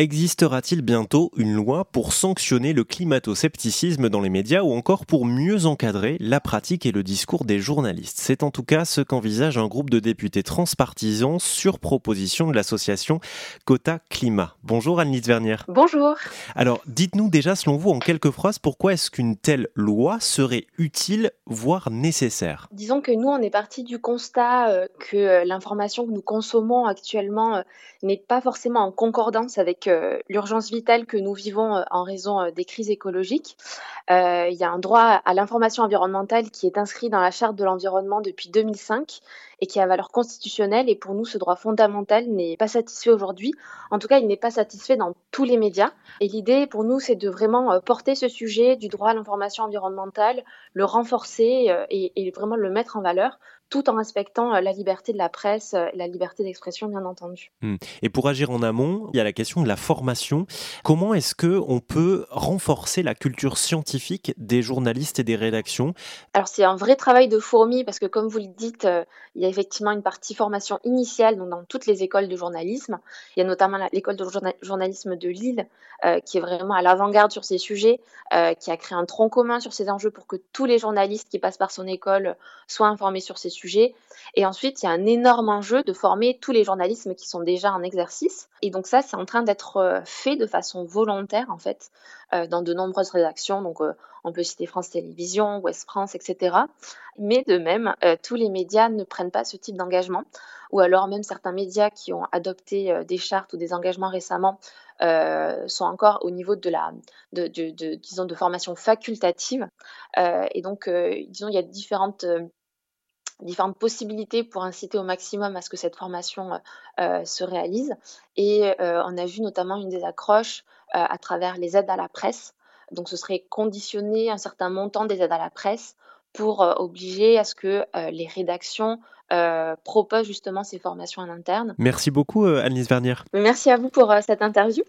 Existera-t-il bientôt une loi pour sanctionner le climato-scepticisme dans les médias ou encore pour mieux encadrer la pratique et le discours des journalistes? C'est en tout cas ce qu'envisage un groupe de députés transpartisans sur proposition de l'association Cota Climat. Bonjour Anne-Lise Vernier. Bonjour. Alors dites-nous déjà selon vous en quelques phrases pourquoi est-ce qu'une telle loi serait utile, voire nécessaire? Disons que nous on est parti du constat euh, que euh, l'information que nous consommons actuellement euh, n'est pas forcément en concordance avec l'urgence vitale que nous vivons euh, en raison euh, des crises écologiques. Euh, il y a un droit à l'information environnementale qui est inscrit dans la Charte de l'environnement depuis 2005 et qui a valeur constitutionnelle. Et pour nous, ce droit fondamental n'est pas satisfait aujourd'hui. En tout cas, il n'est pas satisfait dans tous les médias. Et l'idée pour nous, c'est de vraiment porter ce sujet du droit à l'information environnementale, le renforcer et, et vraiment le mettre en valeur tout en respectant la liberté de la presse, la liberté d'expression, bien entendu. Hmm. Et pour agir en amont, il y a la question de la formation. Comment est-ce que on peut renforcer la culture scientifique des journalistes et des rédactions? Alors c'est un vrai travail de fourmi parce que comme vous le dites, il y a effectivement une partie formation initiale dans toutes les écoles de journalisme. Il y a notamment l'école de journalisme de Lille qui est vraiment à l'avant-garde sur ces sujets, qui a créé un tronc commun sur ces enjeux pour que tous les journalistes qui passent par son école soient informés sur ces sujets sujet. Et ensuite, il y a un énorme enjeu de former tous les journalistes qui sont déjà en exercice. Et donc ça, c'est en train d'être euh, fait de façon volontaire, en fait, euh, dans de nombreuses rédactions. Donc, euh, on peut citer France Télévisions, Ouest France, etc. Mais de même, tous les médias ne prennent pas ce type d'engagement. Ou alors même certains médias qui ont adopté des chartes ou des engagements récemment sont encore au niveau de la, de, disons, de formation facultative. et donc, disons, il y a différentes différentes possibilités pour inciter au maximum à ce que cette formation euh, euh, se réalise. Et euh, on a vu notamment une des accroches à travers les aides à la presse. Donc ce serait conditionner un certain montant des aides à la presse pour obliger à ce que les rédactions proposent justement ces formations en interne. Merci beaucoup Annelise Vernier. Merci à vous pour cette interview.